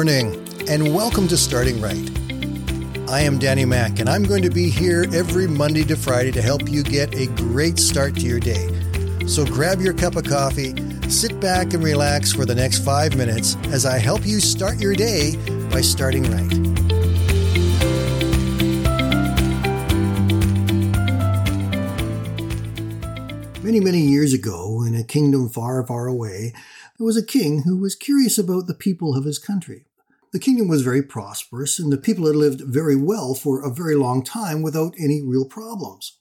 morning, and welcome to Starting Right. I am Danny Mack, and I'm going to be here every Monday to Friday to help you get a great start to your day. So grab your cup of coffee, sit back, and relax for the next five minutes as I help you start your day by starting right. Many, many years ago, in a kingdom far, far away, there was a king who was curious about the people of his country. The kingdom was very prosperous, and the people had lived very well for a very long time without any real problems.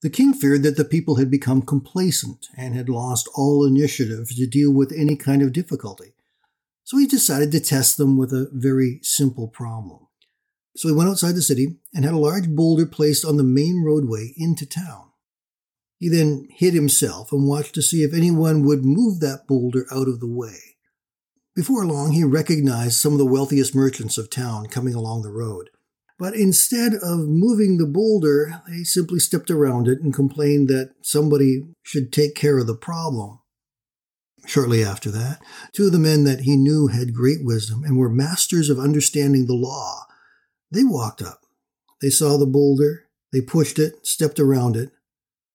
The king feared that the people had become complacent and had lost all initiative to deal with any kind of difficulty. So he decided to test them with a very simple problem. So he went outside the city and had a large boulder placed on the main roadway into town. He then hid himself and watched to see if anyone would move that boulder out of the way. Before long, he recognized some of the wealthiest merchants of town coming along the road. But instead of moving the boulder, they simply stepped around it and complained that somebody should take care of the problem. Shortly after that, two of the men that he knew had great wisdom and were masters of understanding the law, they walked up. They saw the boulder, they pushed it, stepped around it,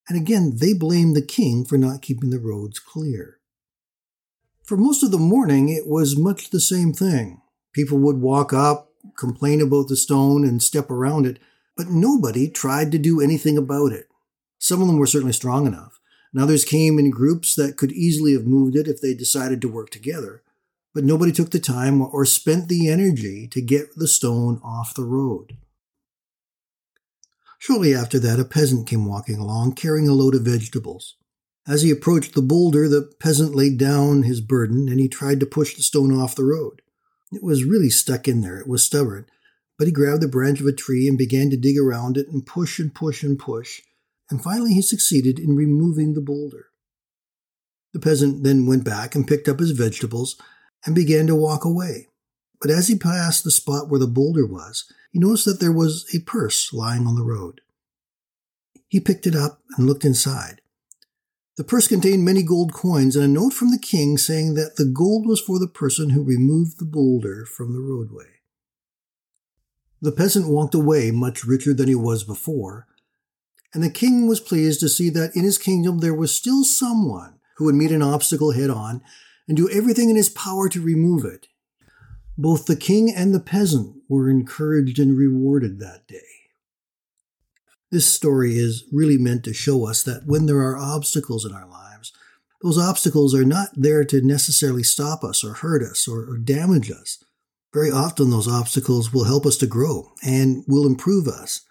and again, they blamed the king for not keeping the roads clear. For most of the morning, it was much the same thing. People would walk up, complain about the stone, and step around it, but nobody tried to do anything about it. Some of them were certainly strong enough, and others came in groups that could easily have moved it if they decided to work together, but nobody took the time or spent the energy to get the stone off the road. Shortly after that, a peasant came walking along carrying a load of vegetables. As he approached the boulder, the peasant laid down his burden and he tried to push the stone off the road. It was really stuck in there, it was stubborn, but he grabbed the branch of a tree and began to dig around it and push and push and push, and finally he succeeded in removing the boulder. The peasant then went back and picked up his vegetables and began to walk away. But as he passed the spot where the boulder was, he noticed that there was a purse lying on the road. He picked it up and looked inside. The purse contained many gold coins and a note from the king saying that the gold was for the person who removed the boulder from the roadway. The peasant walked away much richer than he was before, and the king was pleased to see that in his kingdom there was still someone who would meet an obstacle head on and do everything in his power to remove it, both the king and the peasant were encouraged and rewarded that day. This story is really meant to show us that when there are obstacles in our lives, those obstacles are not there to necessarily stop us or hurt us or, or damage us. Very often, those obstacles will help us to grow and will improve us.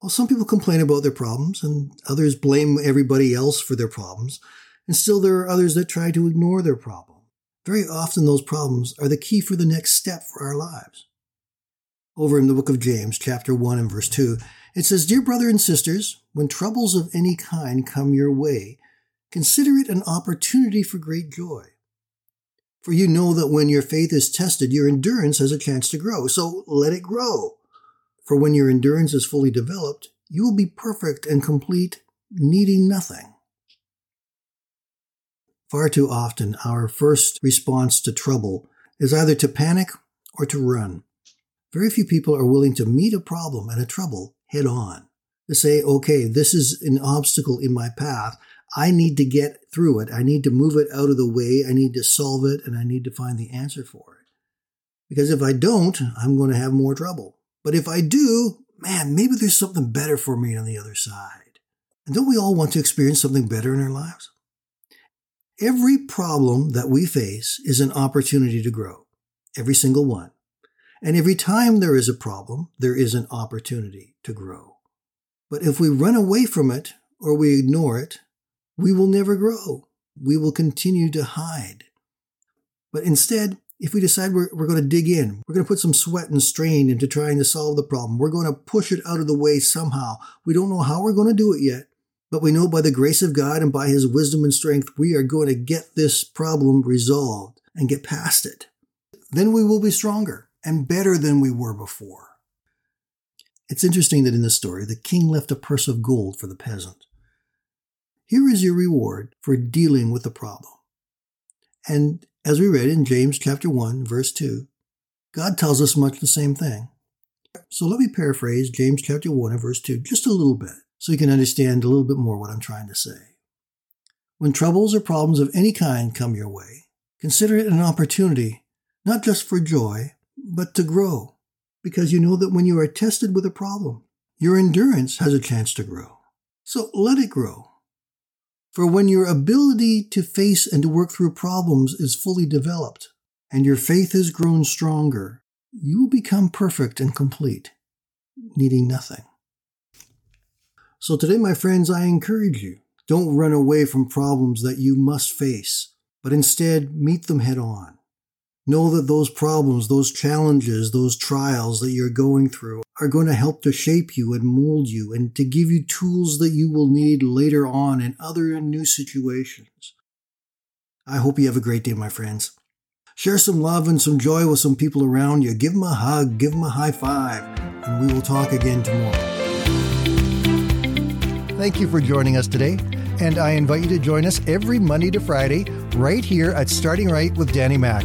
Well, some people complain about their problems and others blame everybody else for their problems, and still there are others that try to ignore their problems. Very often, those problems are the key for the next step for our lives. Over in the book of James, chapter 1 and verse 2, it says, Dear brother and sisters, when troubles of any kind come your way, consider it an opportunity for great joy. For you know that when your faith is tested, your endurance has a chance to grow. So let it grow. For when your endurance is fully developed, you will be perfect and complete, needing nothing. Far too often, our first response to trouble is either to panic or to run. Very few people are willing to meet a problem and a trouble head on. To say, okay, this is an obstacle in my path. I need to get through it. I need to move it out of the way. I need to solve it and I need to find the answer for it. Because if I don't, I'm going to have more trouble. But if I do, man, maybe there's something better for me on the other side. And don't we all want to experience something better in our lives? Every problem that we face is an opportunity to grow. Every single one. And every time there is a problem, there is an opportunity to grow. But if we run away from it or we ignore it, we will never grow. We will continue to hide. But instead, if we decide we're, we're going to dig in, we're going to put some sweat and strain into trying to solve the problem, we're going to push it out of the way somehow. We don't know how we're going to do it yet, but we know by the grace of God and by his wisdom and strength, we are going to get this problem resolved and get past it. Then we will be stronger and better than we were before. It's interesting that in this story, the king left a purse of gold for the peasant. Here is your reward for dealing with the problem. And as we read in James chapter 1, verse 2, God tells us much the same thing. So let me paraphrase James chapter 1 and verse 2 just a little bit so you can understand a little bit more what I'm trying to say. When troubles or problems of any kind come your way, consider it an opportunity not just for joy, but to grow, because you know that when you are tested with a problem, your endurance has a chance to grow. So let it grow. For when your ability to face and to work through problems is fully developed, and your faith has grown stronger, you will become perfect and complete, needing nothing. So today, my friends, I encourage you don't run away from problems that you must face, but instead meet them head on. Know that those problems, those challenges, those trials that you're going through are going to help to shape you and mold you and to give you tools that you will need later on in other new situations. I hope you have a great day, my friends. Share some love and some joy with some people around you. Give them a hug, give them a high five, and we will talk again tomorrow. Thank you for joining us today, and I invite you to join us every Monday to Friday right here at Starting Right with Danny Mack.